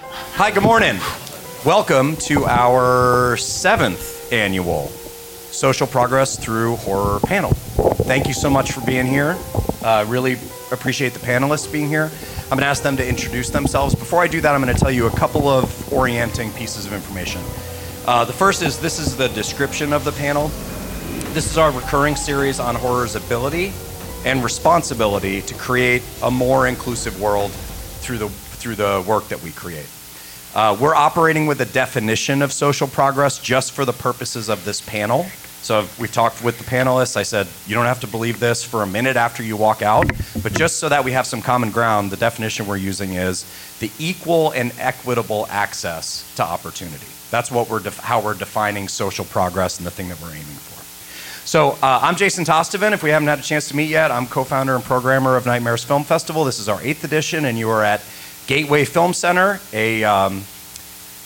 Hi, good morning. Welcome to our seventh annual Social Progress Through Horror panel. Thank you so much for being here. Uh, really appreciate the panelists being here. I'm going to ask them to introduce themselves. Before I do that, I'm going to tell you a couple of orienting pieces of information. Uh, the first is this is the description of the panel. This is our recurring series on horror's ability and responsibility to create a more inclusive world through the, through the work that we create. Uh, we're operating with a definition of social progress just for the purposes of this panel. So we've talked with the panelists. I said, you don't have to believe this for a minute after you walk out, but just so that we have some common ground, the definition we're using is the equal and equitable access to opportunity. That's what we're how we're defining social progress and the thing that we're aiming for. So uh, I'm Jason Tostevin. If we haven't had a chance to meet yet, I'm co-founder and programmer of Nightmares Film Festival. This is our eighth edition, and you are at Gateway Film Center, a um,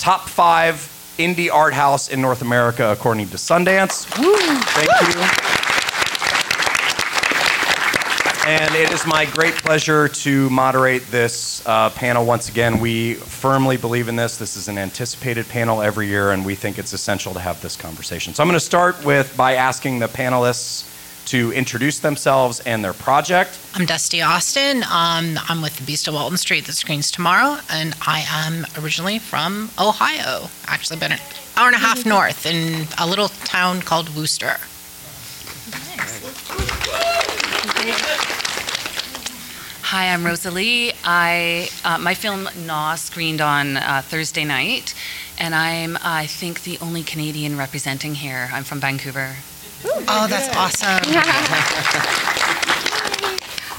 top five indie art house in North America according to Sundance. Thank you. And it is my great pleasure to moderate this uh, panel once again. We firmly believe in this. This is an anticipated panel every year, and we think it's essential to have this conversation. So I'm going to start with by asking the panelists to introduce themselves and their project. I'm Dusty Austin. Um, I'm with the Beast of Walton Street that screens tomorrow, and I am originally from Ohio. Actually, been an hour and a half north in a little town called Wooster. Hi, I'm Rosalie. I uh, my film Gnaw screened on uh, Thursday night, and I'm I think the only Canadian representing here. I'm from Vancouver. Oh, that's awesome.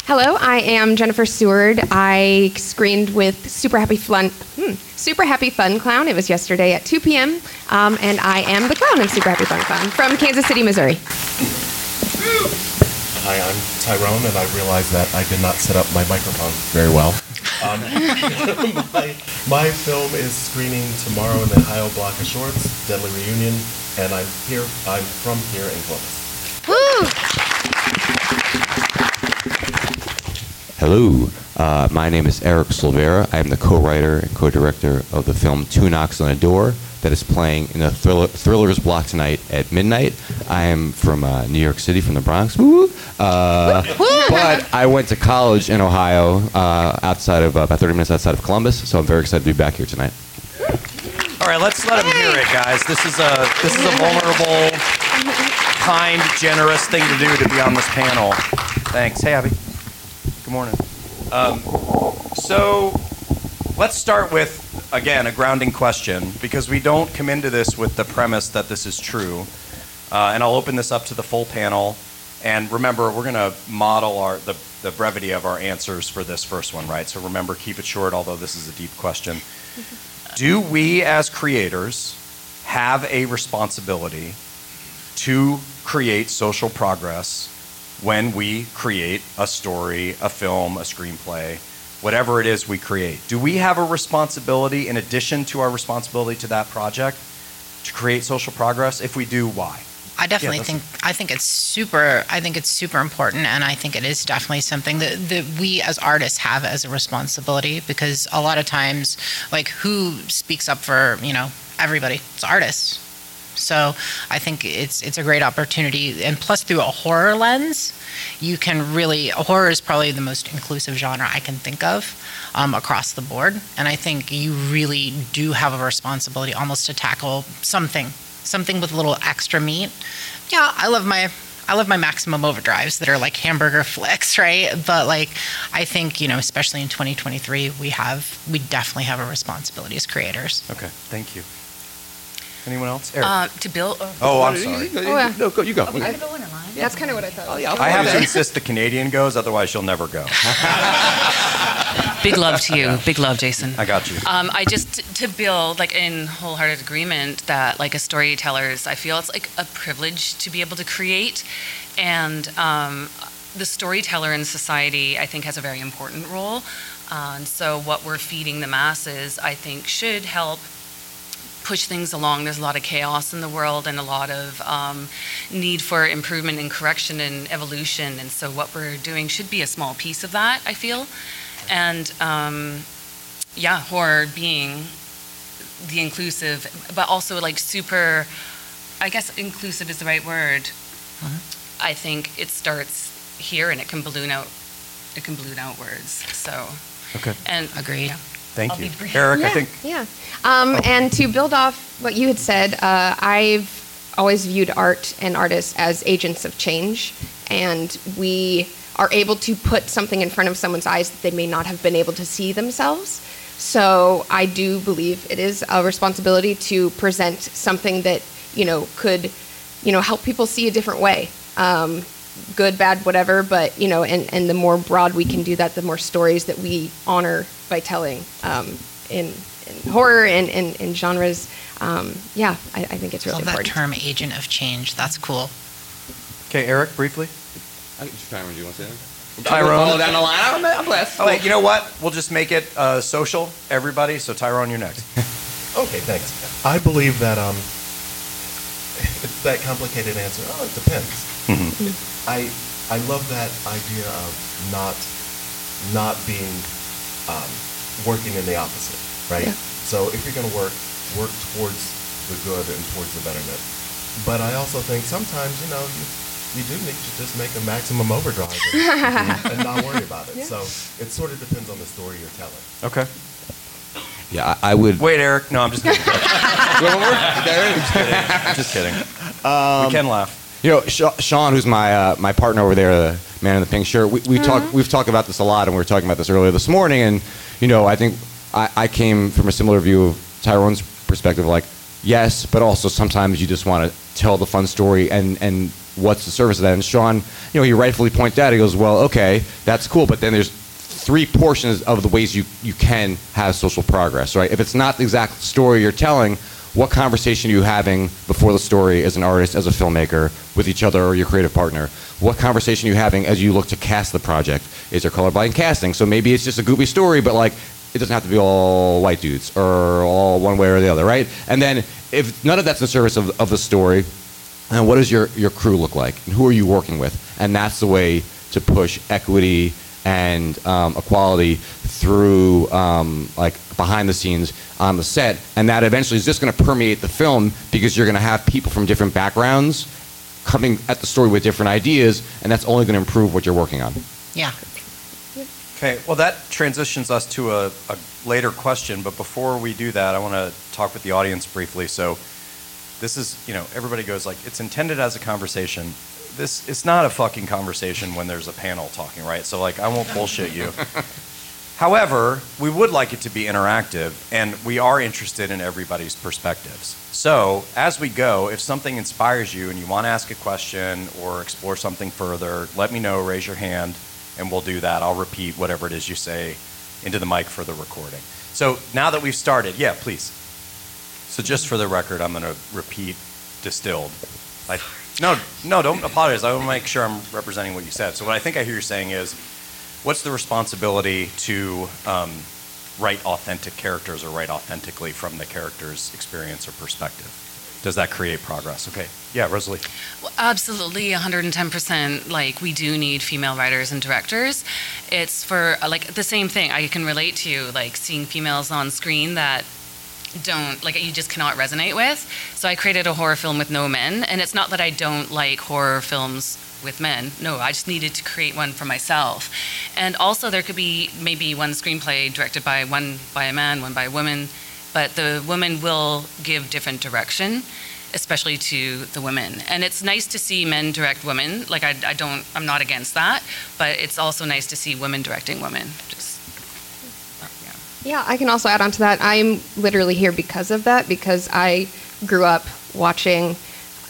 Hello, I am Jennifer Seward. I screened with Super Happy Fun, hmm, Super Happy Fun Clown. It was yesterday at 2 p.m. Um, and I am the clown in Super Happy Fun Clown from Kansas City, Missouri. Hi, I'm Tyrone, and I realized that I did not set up my microphone very well. Um, my, my film is screening tomorrow in the Ohio Block of Shorts, Deadly Reunion, and I'm here. I'm from here in Columbus. Hello, uh, my name is Eric Silvera. I am the co-writer and co-director of the film Two Knocks on a Door that is playing in the thriller, Thrillers block tonight at midnight. I am from uh, New York City, from the Bronx. Woo! Uh, but I went to college in Ohio, uh, outside of about 30 minutes outside of Columbus. So I'm very excited to be back here tonight. All right, let's let them hear it, guys. This is a this is a vulnerable, kind, generous thing to do to be on this panel. Thanks. Hey, Abby. Good morning. Um, so, let's start with again a grounding question because we don't come into this with the premise that this is true. Uh, and I'll open this up to the full panel. And remember, we're going to model our the, the brevity of our answers for this first one, right? So remember, keep it short, although this is a deep question. Do we as creators have a responsibility to create social progress when we create a story, a film, a screenplay, whatever it is we create? Do we have a responsibility in addition to our responsibility to that project to create social progress? If we do, why? I definitely that's- think I think it's super I think it's super important and I think it is definitely something that, that we as artists have as a responsibility because a lot of times like who speaks up for, you know, everybody? It's artists. So I think it's it's a great opportunity and plus through a horror lens, you can really horror is probably the most inclusive genre I can think of um, across the board and I think you really do have a responsibility almost to tackle something something with a little extra meat. Yeah, I love my I love my maximum overdrives that are like hamburger flicks, right? But like I think, you know, especially in 2023, we have we definitely have a responsibility as creators. Okay, thank you. Anyone else? Eric. Uh, to build. Oh, oh, I'm sorry. yeah. No, go, you go. I go in a line. That's kind of what I thought. I have to insist the Canadian goes, otherwise she'll never go. big love to you. Big love, Jason. I got you. Um, I just to build like in wholehearted agreement that like as storytellers, I feel it's like a privilege to be able to create, and um, the storyteller in society, I think, has a very important role. Uh, and so, what we're feeding the masses, I think, should help push things along. There's a lot of chaos in the world and a lot of um, need for improvement and correction and evolution. And so, what we're doing should be a small piece of that, I feel. And um, yeah, horror being the inclusive, but also like super, I guess inclusive is the right word. I think it starts here and it can balloon out, it can balloon outwards. So, Okay. and Agreed. yeah. Thank I'll you. be brief. Eric, I think Yeah. Um, And to build off what you had said, uh, I've always viewed art and artists as agents of change, and we are able to put something in front of someone's eyes that they may not have been able to see themselves. So I do believe it is a responsibility to present something that you know could, you know, help people see a different way. Um, good, bad, whatever. But you know, and, and the more broad we can do that, the more stories that we honor by telling um, in, in horror and in, in genres. Um, yeah, I, I think it's really Love that important. term, agent of change. That's cool. Okay, Eric, briefly. Tyrone, do you want to say that? Tyrone. Follow down the line. I'm, I'm blessed. Oh, wait, you know what? We'll just make it uh, social, everybody. So Tyrone, you're next. Okay, thanks. I believe that um, it's that complicated answer. Oh, it depends. I I love that idea of not not being um, working in the opposite, right? Yeah. So if you're going to work, work towards the good and towards the betterment. But I also think sometimes you know you you do need to just make a maximum overdrive and, and not worry about it. So it sort of depends on the story you're telling. Okay. Yeah, I, I would. Wait, Eric. No, I'm just kidding. I'm just kidding. we can laugh. You know, Sean, who's my uh, my partner over there, the man in the pink shirt. We, we talk we've talked about this a lot, and we were talking about this earlier this morning. And you know, I think I, I came from a similar view of Tyrone's perspective. Like, yes, but also sometimes you just want to tell the fun story, and and what's the service of that? And Sean, you know, he rightfully pointed out. He goes, well, okay, that's cool, but then there's three portions of the ways you, you can have social progress, right? If it's not the exact story you're telling, what conversation are you having before the story as an artist, as a filmmaker, with each other or your creative partner? What conversation are you having as you look to cast the project? Is there colorblind casting? So maybe it's just a goofy story, but like it doesn't have to be all white dudes or all one way or the other, right? And then if none of that's in service of, of the story, and what does your, your crew look like? And who are you working with? And that's the way to push equity and um, equality through um, like behind the scenes on the set. And that eventually is just going to permeate the film because you're going to have people from different backgrounds coming at the story with different ideas, and that's only going to improve what you're working on. Yeah. Okay, well, that transitions us to a, a later question, but before we do that, I want to talk with the audience briefly. So, this is, you know, everybody goes like, it's intended as a conversation. This, it's not a fucking conversation when there's a panel talking, right? So, like, I won't bullshit you. However, we would like it to be interactive, and we are interested in everybody's perspectives. So, as we go, if something inspires you and you want to ask a question or explore something further, let me know, raise your hand, and we'll do that. I'll repeat whatever it is you say into the mic for the recording. So, now that we've started, yeah, please. So, just for the record, I'm going to repeat distilled. No, no, don't apologize. I want to make sure I'm representing what you said. So, what I think I hear you saying is, what's the responsibility to um, write authentic characters or write authentically from the character's experience or perspective? Does that create progress? Okay. Yeah, Rosalie. Well, absolutely, 110%. Like, we do need female writers and directors. It's for, like, the same thing I can relate to, you, like, seeing females on screen that don't, like, you just cannot resonate with. So I created a horror film with no men, and it's not that I don't like horror films with men. No, I just needed to create one for myself. And also, there could be maybe one screenplay directed by one by a man, one by a woman, but the woman will give different direction especially to the women. And it's nice to see men direct women. Like I, I don't, I'm not against that, but it's also nice to see women directing women. Just, yeah. I can also add on to that. I'm literally here because of that, because I grew up watching,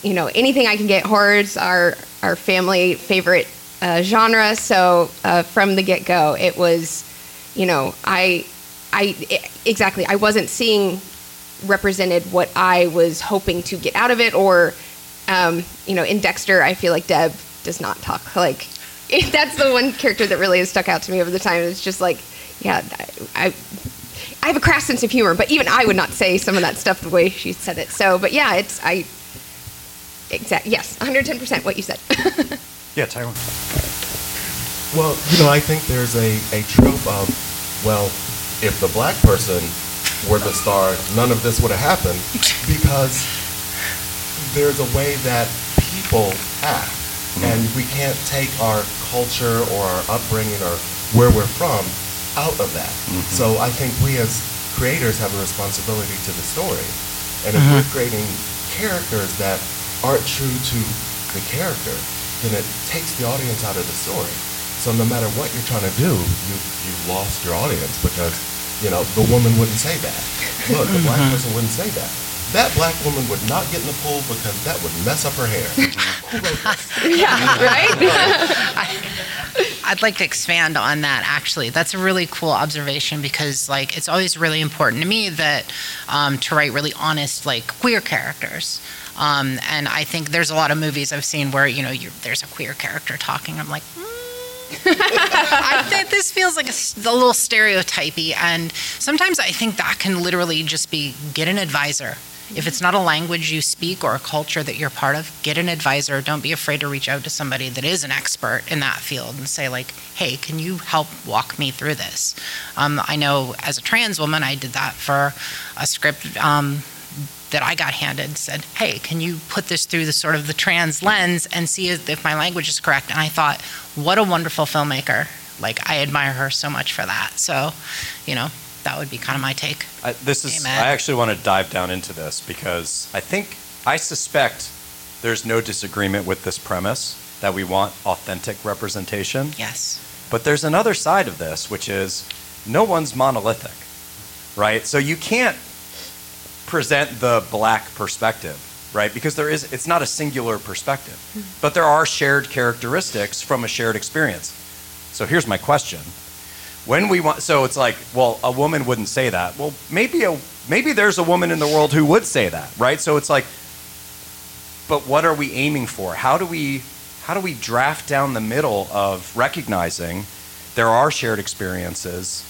you know, anything I can get. Horrors are our family favorite uh, genre. So uh, from the get go, it was, you know, I, I exactly, I wasn't seeing represented what I was hoping to get out of it, or, um, you know, in Dexter, I feel like Deb does not talk like. That's the one character that really has stuck out to me over the time. It's just like, yeah, I, I have a crass sense of humor, but even I would not say some of that stuff the way she said it. So, but yeah, it's I. Exact. Yes, 110 percent what you said. Yeah, Tyrone. Well, you know, I think there's a, a trope of, well, if the black person were the star, none of this would have happened because there's a way that people act. Mm-hmm. And we can't take our culture or our upbringing or where we're from out of that. Mm-hmm. So I think we as creators have a responsibility to the story. And if mm-hmm. we're creating characters that aren't true to the character, then it takes the audience out of the story. So no matter what you're trying to do, you you've lost your audience because you know the woman wouldn't say that. Look, the black person wouldn't say that. That black woman would not get in the pool because that would mess up her hair. Who wrote this? Yeah, right? I'd like to expand on that actually. That's a really cool observation because like it's always really important to me that um, to write really honest like queer characters. Um, and I think there's a lot of movies I've seen where you know you there's a queer character talking. I'm like, mm. I think this feels like a little stereotypy, and sometimes I think that can literally just be get an advisor. If it's not a language you speak or a culture that you're part of, get an advisor. Don't be afraid to reach out to somebody that is an expert in that field and say, like, hey, can you help walk me through this? Um, I know as a trans woman, I did that for a script um, that I got handed. Said, hey, can you put this through the sort of the trans lens and see if if my language is correct? And I thought, what a wonderful filmmaker. Like, I admire her so much for that. So, you know, that would be kind of my take. I, this is. Amen. I actually want to dive down into this because I think I suspect there's no disagreement with this premise that we want authentic representation. Yes. But there's another side of this, which is no one's monolithic, right? So you can't present the black perspective, right? Because there is, it's not a singular perspective, hmm. but there are shared characteristics from a shared experience. So here's my question: When we want, so it's like, well, a woman wouldn't say that. Well, maybe a maybe there's a woman in the world who would say that, right? So it's like, but what are we aiming for? How do we how do we draft down the middle of recognizing there are shared experiences,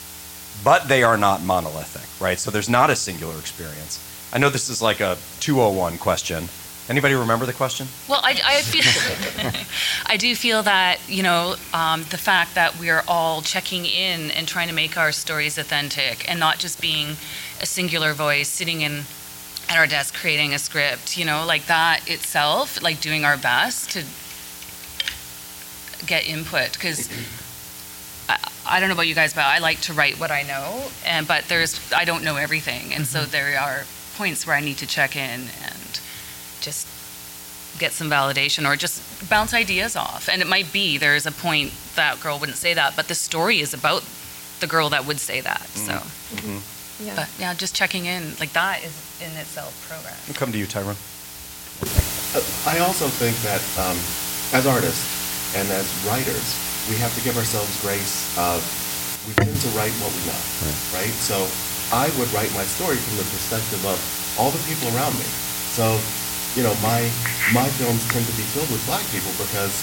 but they are not monolithic, right? So there's not a singular experience. I know this is like a 201 question. Anybody remember the question? Well, I, I feel, I do feel that you know um, the fact that we are all checking in and trying to make our stories authentic, and not just being a singular voice sitting in at our desk creating a script. You know, like that itself, like doing our best to get input because. I, I don't know about you guys, but I like to write what I know, and but there's I don't know everything, and so there are points where I need to check in and just get some validation or just bounce ideas off. And it might be there's a point that girl wouldn't say that, but the story is about the girl that would say that. Mm-hmm. So, mm-hmm. Yeah. but yeah, just checking in like that is in itself progress. I'll come to you, Tyrone. Uh, I also think that um, as artists and as writers, we have to give ourselves grace of we tend to write what we know, right? So I would write my story from the perspective of all the people around me. So, you know, my my films tend to be filled with black people because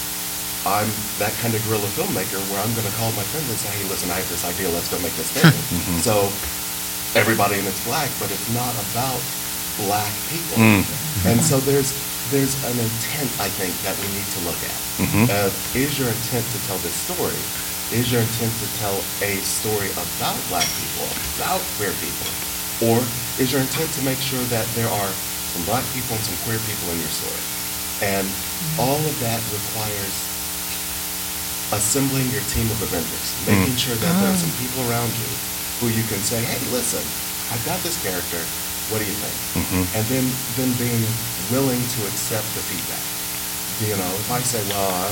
I'm that kind of guerrilla filmmaker where I'm going to call my friends and say, hey, listen, I have this idea, let's go make this thing. Mm-hmm. So everybody in it's black, but it's not about black people. Mm. And so there's there's an intent I think that we need to look at. Mm-hmm. Uh, is your intent to tell this story? Is your intent to tell a story about black people, about queer people? Or is your intent to make sure that there are some black people and some queer people in your story? And all of that requires assembling your team of Avengers, mm. making sure that there are ah. some people around you who you can say, hey, listen, I've got this character. What do you think? Mm-hmm. And then, then being willing to accept the feedback. You know, if I say, well, I,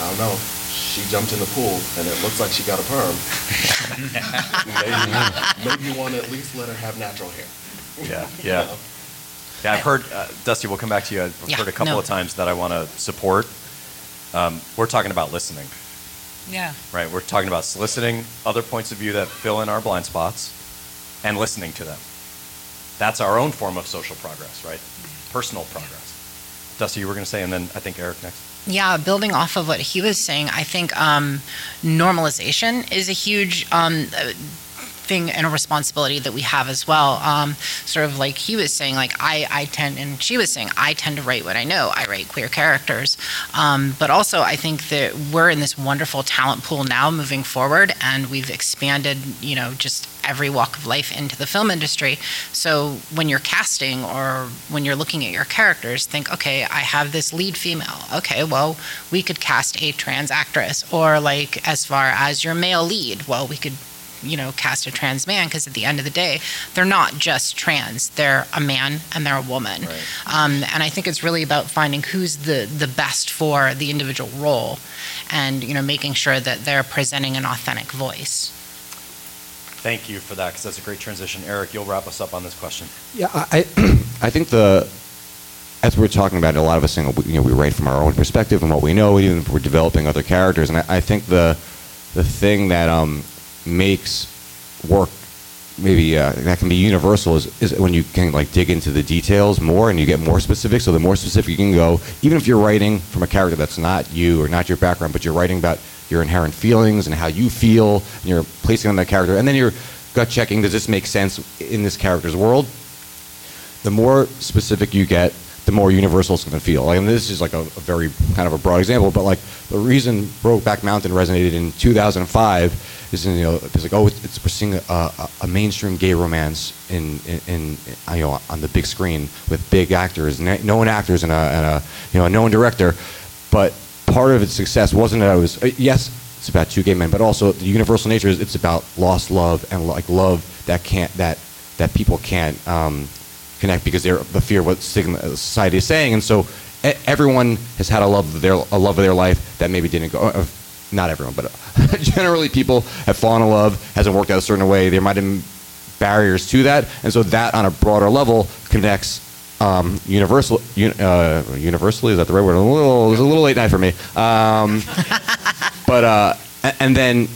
I don't know, she jumped in the pool and it looks like she got a perm, maybe, maybe you want to at least let her have natural hair. Yeah, You yeah. know? Yeah, I've heard, uh, Dusty, we'll come back to you. I've Yeah, heard a couple no. of times that I want to support. Um, we're talking about listening, Yeah. right? We're talking about soliciting other points of view that fill in our blind spots and listening to them. That's our own form of social progress, right? Personal progress. Dusty, you were going to say, and then I think Eric next. Yeah, building off of what he was saying, I think um, normalization is a huge um, uh, thing and a responsibility that we have as well. Um, sort of like he was saying, like I, I tend, and she was saying, I tend to write what I know. I write queer characters, um, but also I think that we're in this wonderful talent pool now moving forward, and we've expanded, you know, just every walk of life into the film industry. So when you're casting or when you're looking at your characters, think, okay, I have this lead female. Okay, well, we could cast a trans actress. Or like as far as your male lead, well, we could you know, cast a trans man because at the end of the day, they're not just trans. They're a man and they're a woman. Right. Um, and I think it's really about finding who's the, the best for the individual role and, you know, making sure that they're presenting an authentic voice. Thank you for that, because that's a great transition. Eric, you'll wrap us up on this question. Yeah, I, I think the as we're talking about it, a lot of us saying, you know, we write from our own perspective and what we know, even if we're developing other characters. And I, I think the the thing that um, makes work maybe uh, that can be universal is, is when you can like dig into the details more and you get more specific. So the more specific you can go, even if you're writing from a character that's not you or not your background, but you're writing about your inherent feelings and how you feel, and you're placing on that character, and then you're gut checking, does this make sense in this character's world? The more specific you get, the more universal it's going to feel. And this is like a, a very kind of a broad example, but like the reason Brokeback Mountain resonated in 2005 is, you know, it's like, oh, it's, it's we're seeing a, a, a mainstream gay romance in, in, in, you know, on the big screen with big actors, known actors, and a, and a, you know, a known director. But part of its success wasn't that it was, uh, yes, it's about two gay men, but also the universal nature is it's about lost love and like love that can't, that, that people can't, um, connect because they're the fear of what society is saying, and so everyone has had a love of their a love of their life that maybe didn't go. Uh, not everyone, but uh, generally people have fallen in love, hasn't worked out a certain way. There might have been barriers to that, and so that on a broader level connects um, universal, uh, universally. Is that the right word? A little, it's a little late night for me. Um, but uh, and then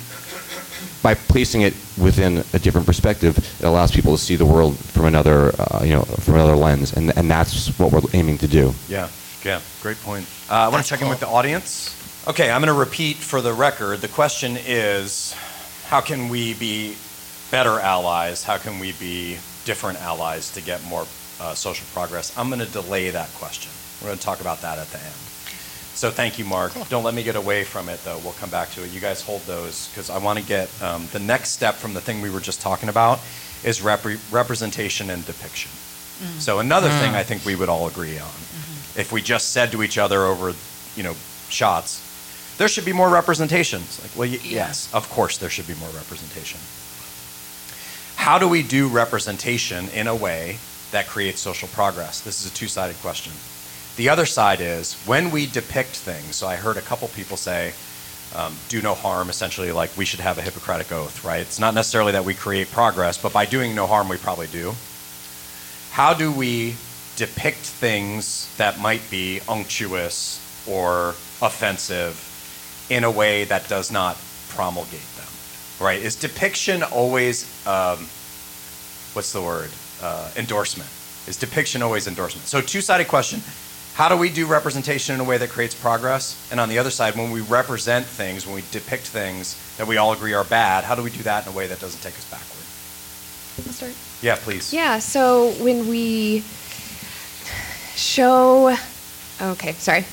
by placing it within a different perspective, it allows people to see the world from another, uh, you know, from another lens, and and that's what we're aiming to do. Yeah, yeah, great point. Uh, I want to check in with the audience. Okay, I'm going to repeat for the record. The question is, how can we be better allies? How can we be different allies to get more uh, social progress? I'm going to delay that question. We're going to talk about that at the end. So thank you, Mark. Don't let me get away from it, though. We'll come back to it. You guys hold those because I want to get um, the next step from the thing we were just talking about is repre- representation and depiction. Mm-hmm. So another thing mm. I think we would all agree on, mm-hmm. if we just said to each other over, you know, shots, there should be more representation. It's like, well, y- yes, of course there should be more representation. How do we do representation in a way that creates social progress? This is a two-sided question. The other side is when we depict things. So I heard a couple people say, um, "Do no harm." Essentially, like we should have a Hippocratic oath, right? It's not necessarily that we create progress, but by doing no harm, we probably do. How do we depict things that might be unctuous or offensive in a way that does not promulgate them? Right? Is depiction always um, what's the word? Uh, endorsement. Is depiction always endorsement? So, two sided question. How do we do representation in a way that creates progress? And on the other side, when we represent things, when we depict things that we all agree are bad, how do we do that in a way that doesn't take us backward? I'll start. Yeah, please. Yeah, so when we show, okay, sorry,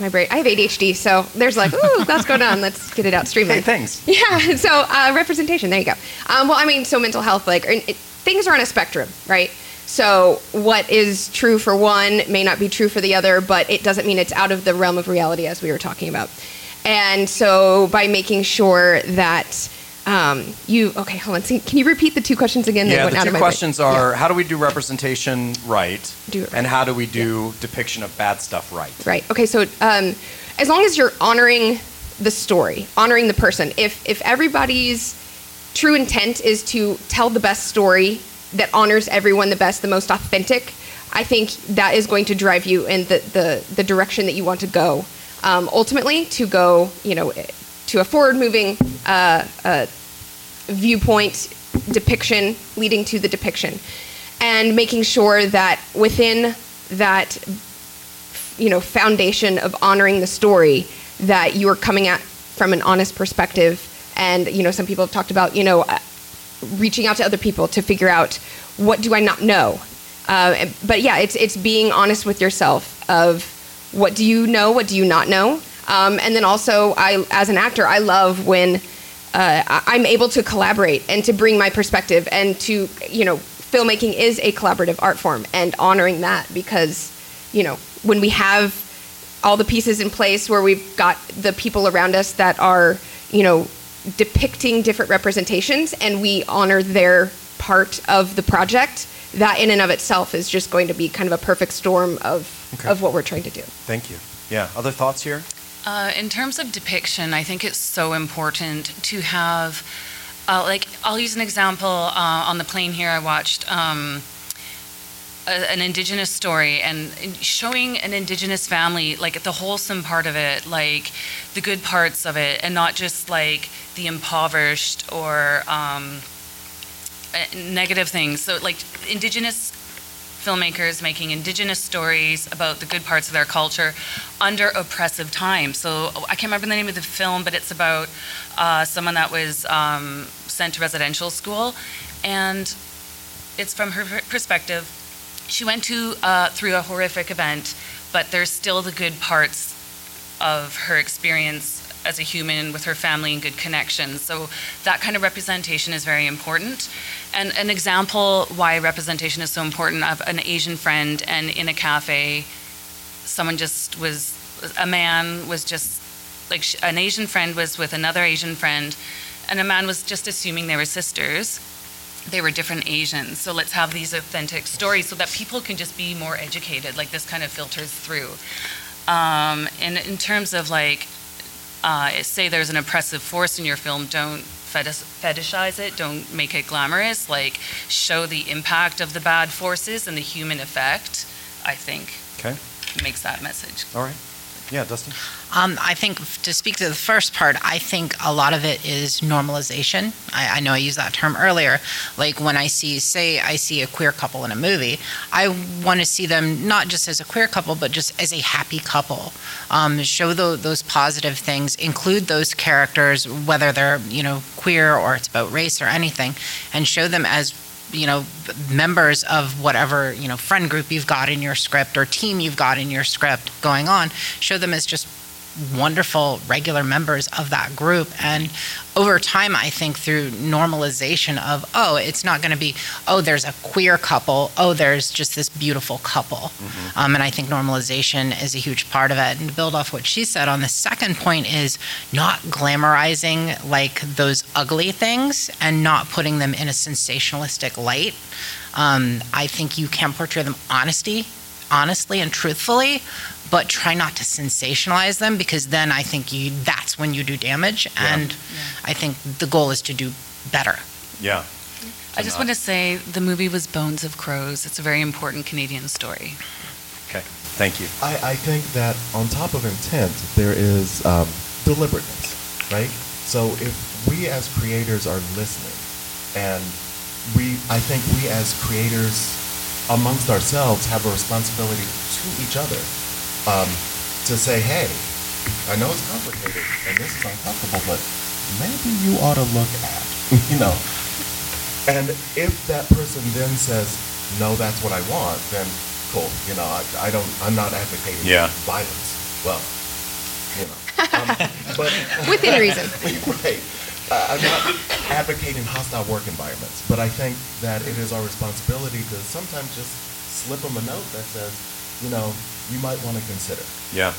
my brain, I have ADHD, so there's like, ooh, that's going on. Let's get it out, Hey, streamline. thanks. Yeah, so uh, representation, there you go. Um, well, I mean, so mental health, like, it- things are on a spectrum, right? So what is true for one may not be true for the other, but it doesn't mean it's out of the realm of reality, as we were talking about. And so by making sure that um, you, okay, hold on, can you repeat the two questions again? Yeah, went the two of my brain? questions are Yeah. how do we do representation right? Do it right. And how do we do depiction of bad stuff right? Right. Okay. So um, as long as you're honoring the story, honoring the person, if if everybody's true intent is to tell the best story that honors everyone the best, the most authentic, I think that is going to drive you in the the, the direction that you want to go. Um, ultimately, to go, you know, to a forward-moving uh, uh, viewpoint depiction leading to the depiction, and making sure that within that you know foundation of honoring the story that you are coming at from an honest perspective and you know some people have talked about you know reaching out to other people to figure out what do i not know? Uh, but yeah it's it's being honest with yourself of what do you know what do you not know? Um, and then also i as an actor i love when uh, I'm able to collaborate and to bring my perspective and to, you know, filmmaking is a collaborative art form and honoring that because, you know, when we have all the pieces in place where we've got the people around us that are, you know, depicting different representations and we honor their part of the project, that in and of itself is just going to be kind of a perfect storm of, Okay. of what we're trying to do. Thank you. Yeah. Other thoughts here? Uh, in terms of depiction, I think it's so important to have, uh, like, I'll use an example. Uh, on the plane here, I watched um, a, an indigenous story and showing an indigenous family, like, the wholesome part of it, like, the good parts of it, and not just, like, the impoverished or um, uh, negative things. So, like, indigenous filmmakers making indigenous stories about the good parts of their culture under oppressive times. So I can't remember the name of the film, but it's about uh, someone that was um, sent to residential school, and it's from her perspective. She went to uh, through a horrific event, but there's still the good parts of her experience as a human with her family and good connections. So that kind of representation is very important. And an example why representation is so important of an Asian friend and in a cafe, someone just was, a man was just, like an Asian friend was with another Asian friend, and a man was just assuming they were sisters. They were different Asians. So let's have these authentic stories so that people can just be more educated. Like this kind of filters through. Um, and in terms of like, uh, say there's an oppressive force in your film, don't fetishize it, don't make it glamorous. Like, show the impact of the bad forces and the human effect. I think Okay. makes that message. All right. Yeah, Dustin. Um, I think to speak to the first part, I think a lot of it is normalization. I, I know I used that term earlier. Like when I see, say, I see a queer couple in a movie, I want to see them not just as a queer couple, but just as a happy couple. Um, show tho- those positive things, include those characters, whether they're you know queer or it's about race or anything, and show them as you know members of whatever you know friend group you've got in your script or team you've got in your script going on show them as just wonderful regular members of that group. And over time i think through normalization of oh it's not going to be oh there's a queer couple oh there's just this beautiful couple. Um, and i think normalization is a huge part of it. And to build off what she said on the second point is not glamorizing like those ugly things and not putting them in a sensationalistic light. Um, i think you can portray them honesty honestly and truthfully but try not to sensationalize them because then I think you that's when you do damage and I think the goal is to do better. Yeah. I just want to say the movie was Bones of Crows. It's a very important Canadian story. Okay. Thank you. I, I think that on top of intent, there is um, deliberateness, right? So if we as creators are listening, and we, I think we as creators amongst ourselves have a responsibility to each other um, to say, hey, I know it's complicated and this is uncomfortable, but maybe you ought to look at, you know. And if that person then says, no, that's what I want, then cool. You know, I, I don't, I'm not advocating Yeah. violence. Well, you know. Um, but Within reason. right. Uh, I'm not advocating hostile work environments, but I think that it is our responsibility to sometimes just slip them a note that says, you know, you might want to consider. Yeah.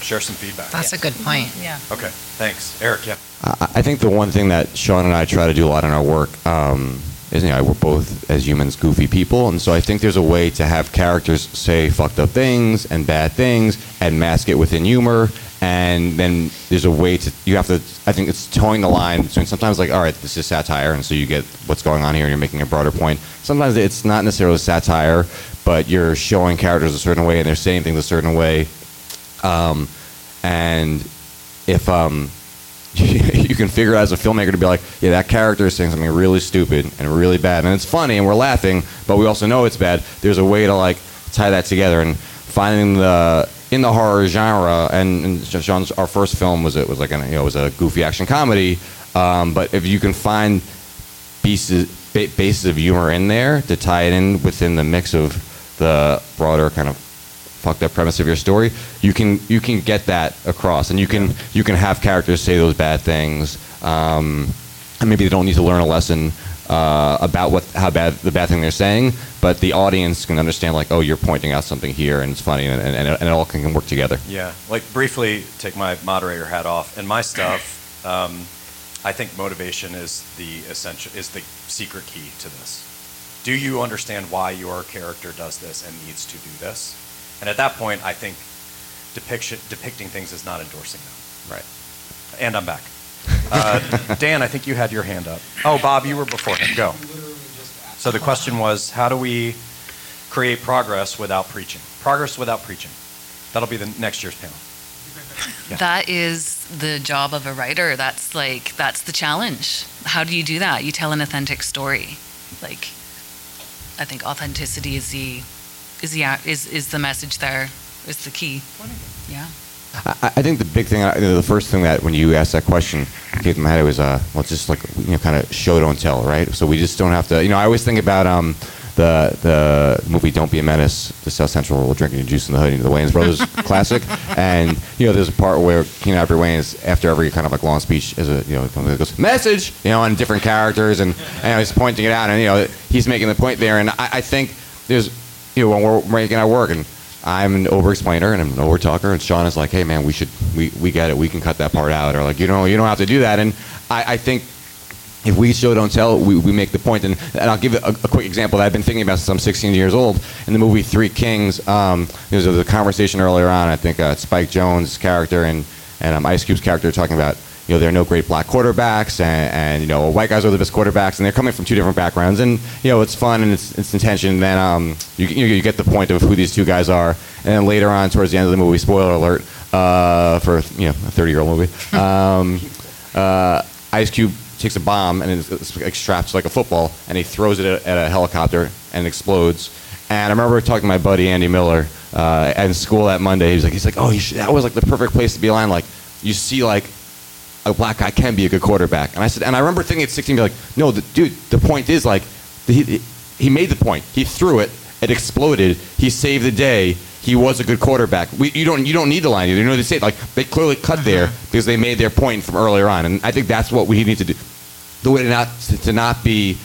Share some feedback. That's a good point. Yeah. Okay. Thanks, Eric. Yeah. I I think the one thing that Sean and I try to do a lot in our work um, is, you know, we're both as humans goofy people, and so I think there's a way to have characters say fucked up things and bad things and mask it within humor, and then there's a way to you have to. I think it's towing the line between sometimes like, all right, this is satire, and so you get what's going on here, and you're making a broader point. Sometimes it's not necessarily satire, but you're showing characters a certain way and they're saying things a certain way, um, and if um, you can figure out as a filmmaker to be like, yeah, that character is saying something really stupid and really bad, and it's funny and we're laughing, but we also know it's bad. There's a way to like tie that together and finding the in the horror genre. And, and Sean's our first film was it was like an you know it was a goofy action comedy, um, but if you can find pieces ba- bases of humor in there to tie it in within the mix of the broader kind of fucked up premise of your story, you can you can get that across, and you can you can have characters say those bad things Um, and maybe they don't need to learn a lesson uh, about what how bad the bad thing they're saying, but the audience can understand like, oh, you're pointing out something here, and it's funny, and, and, and it all can work together. Yeah, like briefly take my moderator hat off. And my stuff, um, I think motivation is the essential, is the secret key to this. Do you understand why your character does this and needs to do this? And at that point, I think depiction, depicting things is not endorsing them. Right. And I'm back. Uh, Dan, I think you had your hand up. Oh, Bob, you were before him. Go. So the question was, how do we create progress without preaching? Progress without preaching. That'll be the next year's panel. Yeah. That is the job of a writer. That's like that's the challenge. How do you do that? You tell an authentic story. Like I think authenticity is the is the is is the message there. Is the key. Yeah. I, I think the big thing, you know, the first thing that when you asked that question came to my head was, uh, well, it's just like you know, kind of show don't tell, right? So we just don't have to. You know, I always think about um, the the movie Don't Be a Menace, the South Central drinking juice in the hood, you know, the Wayans brothers classic, and you know, there's a part where know, Avery Wayans after every kind of like long speech is a you know goes message, you know, on different characters, and and he's pointing it out, and you know, he's making the point there, and I, I think there's you know when we're making our work and I'm an over explainer and I'm an over talker, and Sean is like, "Hey, man, we should, we, we get it. We can cut that part out," or like, "You know, you don't have to do that." And I, I think if we show don't tell, we, we make the point. And, and I'll give a, a quick example that I've been thinking about since I'm 16 years old. In the movie Three Kings, um, there was a, conversation earlier on. I think uh, Spike Jonze' character and and um, Ice Cube's character talking about you know, there are no great black quarterbacks, and, and, you know, white guys are the best quarterbacks, and they're coming from two different backgrounds, and you know, it's fun and it's, it's intention. And then um, you, you, you get the point of who these two guys are, and then later on, towards the end of the movie, spoiler alert uh, for you know a 30 year old movie, um, uh, Ice Cube takes a bomb and it's, it's strapped like a football, and he throws it at, at a helicopter and it explodes. And I remember talking to my buddy Andy Miller uh, at school that Monday. He was like, he's like, oh, that was like the perfect place to be aligned. Like, you see like a black guy can be a good quarterback. And I said, and I remember thinking at 16, be like, no, the, dude, the point is like, he, he made the point. He threw it. It exploded. He saved the day. He was a good quarterback. We, you don't you don't need the line. You know they say like they clearly cut there because they made their point from earlier on, and I think that's what we need to do. The way to not to, to not be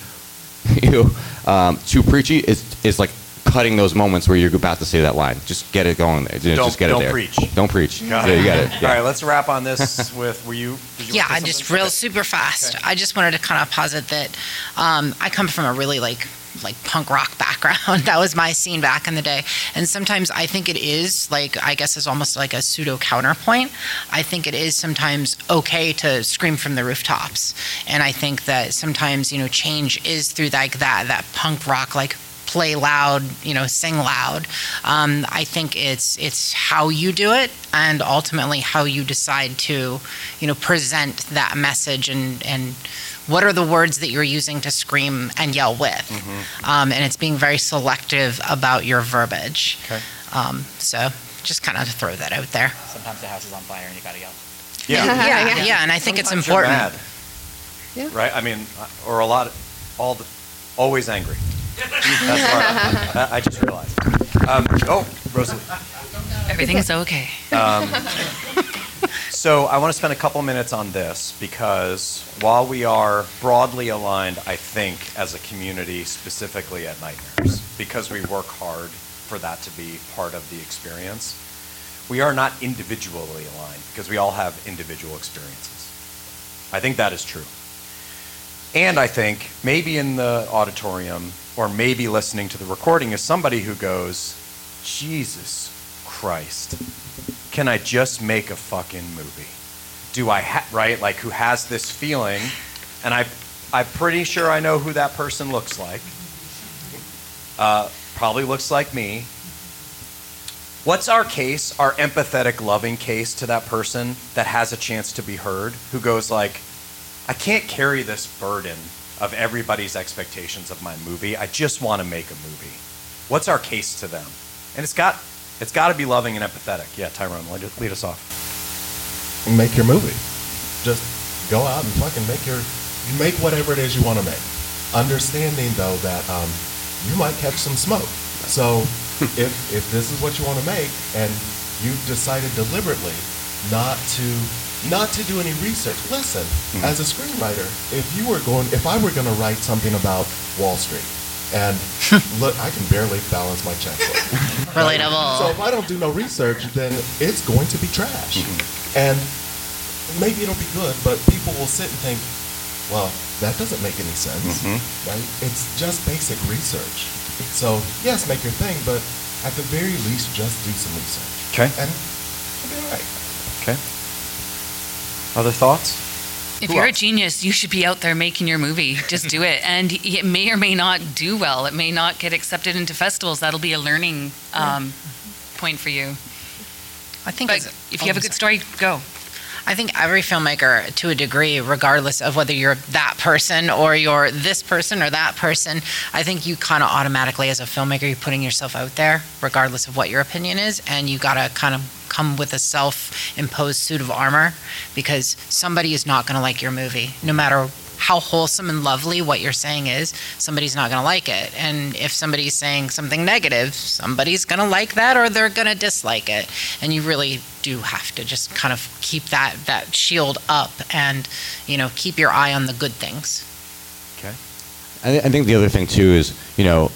you know, um, too preachy is is like cutting those moments where you're about to say that line. Just get it going. There. Just don't, get it there. don't there. preach. Don't preach. Got yeah, it. you got it. Yeah. All right, let's wrap on this with were you? Did you yeah, I say just real Okay. super fast. Okay. I just wanted to kind of posit that um, I come from a really like like punk rock background. that was my scene back in the day, and sometimes I think it is like I guess is almost like a pseudo counterpoint. I think it is sometimes okay to scream from the rooftops, and I think that sometimes you know change is through like that that punk rock like play loud, you know, sing loud. Um, I think it's it's how you do it, and ultimately how you decide to, you know, present that message and and what are the words that you're using to scream and yell with. Um, and it's being very selective about your verbiage. Okay. Um, so just kind of to throw that out there. Sometimes the house is on fire and you gotta yell. Yeah. Yeah, yeah, and I think it's Sometimes you're important. mad, Yeah. right? I mean, or a lot, all the, always angry. That's why I, I just realized. Um, oh, Rosalie. Everything's okay. So I want to spend a couple minutes on this because while we are broadly aligned, I think as a community, specifically at Nightmares, because we work hard for that to be part of the experience, we are not individually aligned because we all have individual experiences. I think that is true. And I think maybe in the auditorium or maybe listening to the recording is somebody who goes, Jesus Christ, can I just make a fucking movie? Do I ha- right like who has this feeling, and I, I'm pretty sure I know who that person looks like. Uh, probably looks like me. What's our case, our empathetic, loving case to that person that has a chance to be heard, who goes like, I can't carry this burden of everybody's expectations of my movie. I just want to make a movie. What's our case to them? And it's got it's got to be loving and empathetic. Yeah, Tyrone, lead, lead us off. make your movie. Just go out and fucking make your make whatever it is you want to make. Understanding though that um, you might catch some smoke. So if if this is what you want to make and you've decided deliberately not to not to do any research. Listen, Hmm. as a screenwriter, if you were going, if I were going to write something about Wall Street, and look, I can barely balance my checkbook. Relatable. So if I don't do no research, then it's going to be trash. And maybe it'll be good, but people will sit and think, well, that doesn't make any sense, right? It's just basic research. So yes, make your thing, but at the very least, just do some research. Okay. And it'll be all right. Okay. Other thoughts? If Who you're a genius, you should be out there making your movie. Just do it. And it may or may not do well. It may not get accepted into festivals. That'll be a learning um, point for you. I think But if you have a good story, go. I think every filmmaker, to a degree, regardless of whether you're that person or you're this person or that person, I think you kind of automatically, as a filmmaker, you're putting yourself out there, regardless of what your opinion is, and you got to kind of come with a self-imposed suit of armor because somebody is not going to like your movie, no matter how wholesome and lovely what you're saying is, somebody's not going to like it. And if somebody's saying something negative, somebody's going to like that or they're going to dislike it. And you really do have to just kind of keep that that shield up and, you know, keep your eye on the good things. Okay. I, think the other thing too is, you know,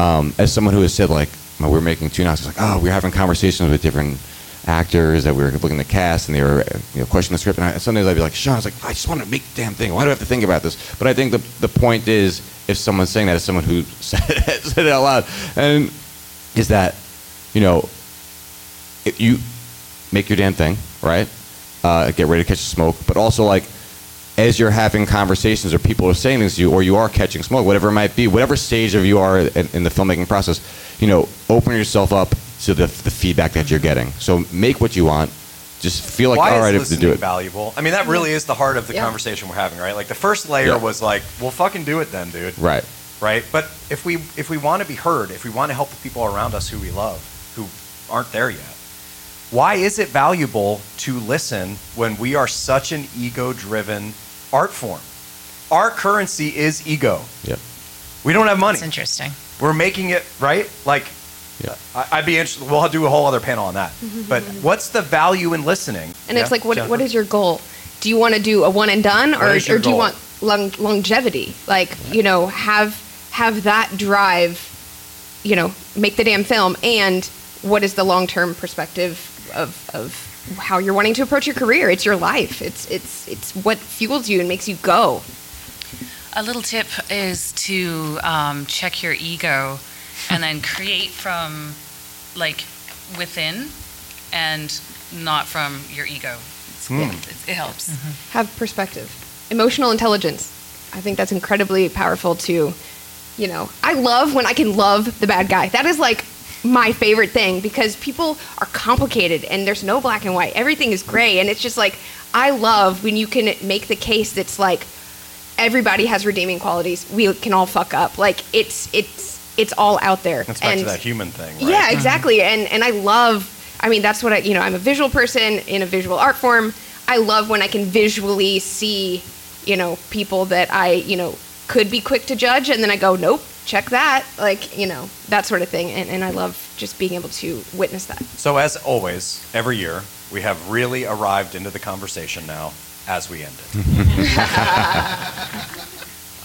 um, as someone who has said like, we're making two it's like, oh, we're having conversations with different actors that we were looking at the cast and they were, you know, questioning the script. And I, sometimes I'd be like, Sean, I was like, I just want to make the damn thing. Why do I have to think about this? But I think the the point is, if someone's saying that, as someone who said it, said it out loud, and is that, you know, if you make your damn thing, right? Uh, get ready to catch the smoke, but also like as you're having conversations or people are saying things to you or you are catching smoke, whatever it might be, whatever stage of you are in, in the filmmaking process, you know, open yourself up to the, the feedback that you're getting. So make what you want. Just feel like, Why all right, is if to listening do it. valuable? I mean, that really is the heart of the Yeah. conversation we're having, right? Like the first layer Yeah. was like, "Well, fucking do it then, dude." Right. Right. But if we if we want to be heard, if we want to help the people around us who we love, who aren't there yet, why is it valuable to listen when we are such an ego-driven art form? Our currency is ego. Yep. We don't have money. It's interesting. We're making it right. Like, Yeah. I, I'd be interested. We'll do a whole other panel on that. But what's the value in listening? And it's like, what, Jennifer? what is your goal? Do you want to do a one and done, or, What is your or do you want long, longevity? Like, you know, have have that drive, you know, make the damn film, and what is the long term perspective of of how you're wanting to approach your career? It's your life. It's it's it's what fuels you and makes you go. A little tip is to um, check your ego and then create from like within and not from your ego. It's, Hmm. it, it helps. have perspective. Emotional intelligence. I think that's incredibly powerful to you know i love when i can love the bad guy. That is like my favorite thing because people are complicated and there's no black and white. Everything is gray and it's just like i love when you can make the case that's like everybody has redeeming qualities. We can all fuck up. Like it's it's it's all out there That's back and to that human thing, right? yeah, exactly. And and I love. I mean, that's what I. You know, I'm a visual person in a visual art form. I love when I can visually see, you know, people that I, you know, could be quick to judge, and then I go, nope, check that, like, you know, that sort of thing. And and I love just being able to witness that. So as always, every year we have really arrived into the conversation now as we end it.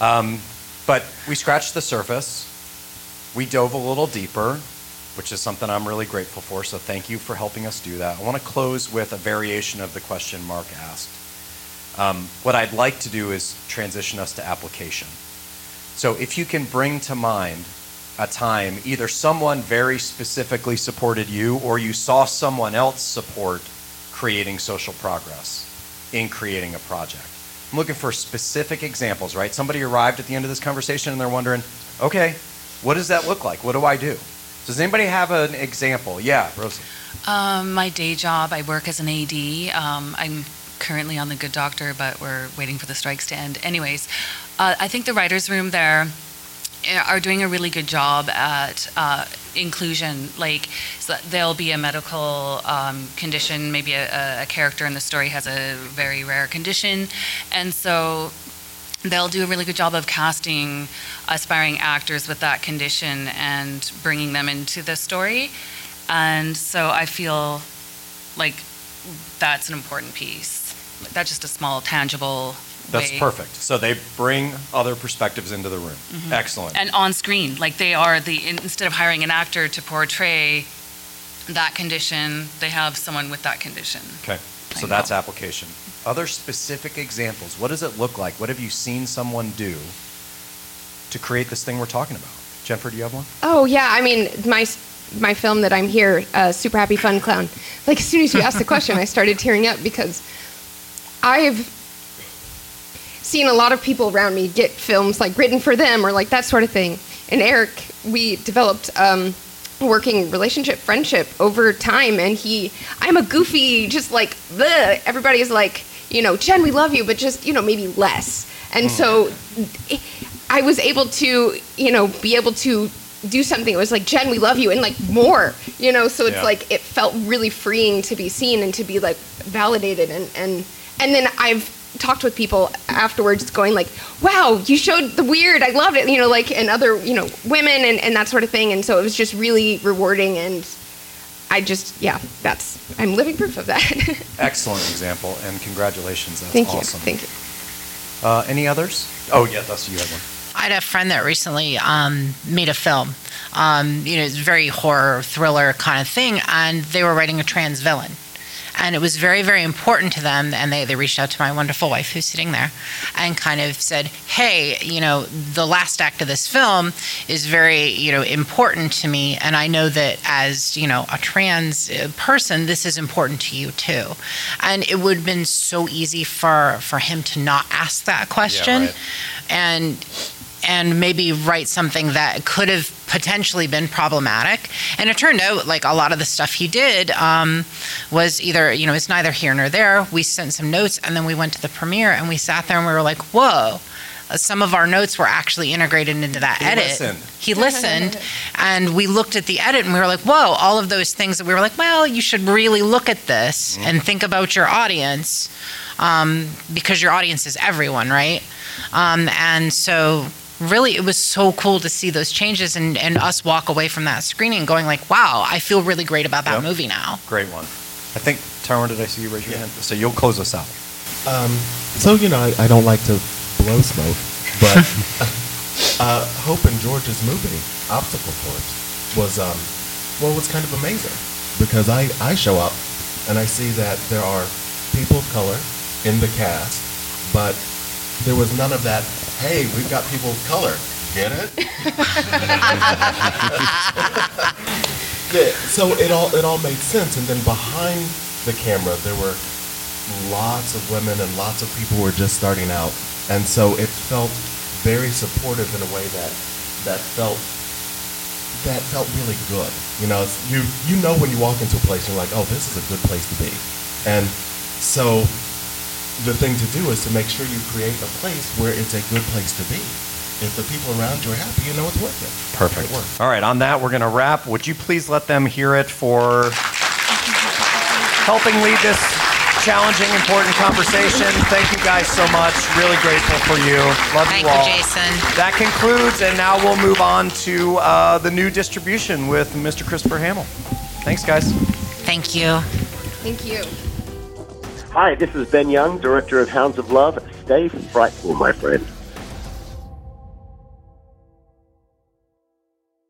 um, but we scratched the surface. We dove a little deeper, which is something I'm really grateful for. So thank you for helping us do that. I want to close with a variation of the question Mark asked. Um, what I'd like to do is transition us to application. So if you can bring to mind a time either someone very specifically supported you or you saw someone else support creating social progress in creating a project. I'm looking for specific examples, right? Somebody arrived at the end of this conversation and they're wondering, okay, what does that look like? What do I do? Does anybody have an example? Yeah, Rosie. Um, my day job, I work as an AD. Um, I'm currently on the Good Doctor, but we're waiting for the strikes to end. Anyways, uh, I think the writers' room there eh, are doing a really good job at uh, inclusion. Like, so there'll be a medical um, condition, maybe a, a character in the story has a very rare condition, and so they'll do a really good job of casting aspiring actors with that condition and bringing them into the story. And so I feel like that's an important piece. that's just a small tangible. That's way. perfect. So they bring other perspectives into the room. Mm-hmm. Excellent. And on screen, like they are the instead of hiring an actor to portray that condition, they have someone with that condition. Okay, so that's application. Other specific examples. What does it look like? What have you seen someone do to create this thing we're talking about? Jennifer, do you have one? Oh yeah, I mean my my film that I'm here, uh, Super Happy Fun Clown. Like as soon as you asked the question, I started tearing up because I've seen a lot of people around me get films like written for them or like that sort of thing. And Eric, we developed um, working relationship, friendship over time, and he, I'm a goofy, just like bleh. everybody is like, you know, Jen, we love you, but just you know maybe less. And so I was able to, you know, be able to do something. It was like, Jen, we love you, and like more, you know. So it's Yeah. like it felt really freeing to be seen and to be like validated, and and and then I've talked with people afterwards, going like, wow, you showed the weird, I loved it, you know, like and other, you know, women and and that sort of thing, and so it was just really rewarding, and I just, yeah, that's I'm living proof of that. Excellent example, and congratulations. That's Thank you, awesome. thank you. Uh, any others? Oh, yeah, that's you had one. I had a friend that recently um, made a film. Um, you know, it's very horror thriller kind of thing, and they were writing a trans villain. And it was very, very important to them. And they, they reached out to my wonderful wife, who's sitting there, and kind of said, Hey, you know, the last act of this film is very, you know, important to me. And I know that as, you know, a trans uh, person, this is important to you too. And it would have been so easy for, for him to not ask that question right. and and maybe write something that could have potentially been problematic. And it turned out like a lot of the stuff he did um, was either, you know, it's neither here nor there. We sent some notes and then we went to the premiere and we sat there and we were like, whoa. uh, Some of our notes were actually integrated into that He edit. listened. He listened, and we looked at the edit, and we were like, "Whoa!" All of those things that we were like, "Well, you should really look at this and think about your audience, um, because your audience is everyone, right?" Um, and so, really, it was so cool to see those changes and, and us walk away from that screening going like, "Wow, I feel really great about that Yep. movie now." Great one. I think, Tyrone, did I see you raise your hand? So you'll close us out. Um, so you know, I, I don't like to blow smoke, but uh, Hope and George's movie, Obstacle Course, was um, well, was kind of amazing because I I show up and I see that there are people of color in the cast, but there was none of that. Hey, we've got people of color. Get it? Yeah, so it all it all made sense, and then behind the camera there were lots of women and lots of people who were just starting out, and so it felt very supportive in a way that that felt that felt really good. You know, you you know when you walk into a place, you're like, oh, this is a good place to be, and so the thing to do is to make sure you create a place where it's a good place to be. If the people around you are happy, you know it's worth it. Perfect. It worked. All right, on that, we're going to wrap. Would you please let them hear it for helping lead this challenging, important conversation? Thank you guys so much. Really grateful for you. Love Thank you all. Thank you, Jason. That concludes, and now we'll move on to uh, the new distribution with Mr. Christopher Hamill. Thanks, guys. Thank you. Thank you. Hi, this is Ben Young, director of Hounds of Love. Stay frightful, my friend.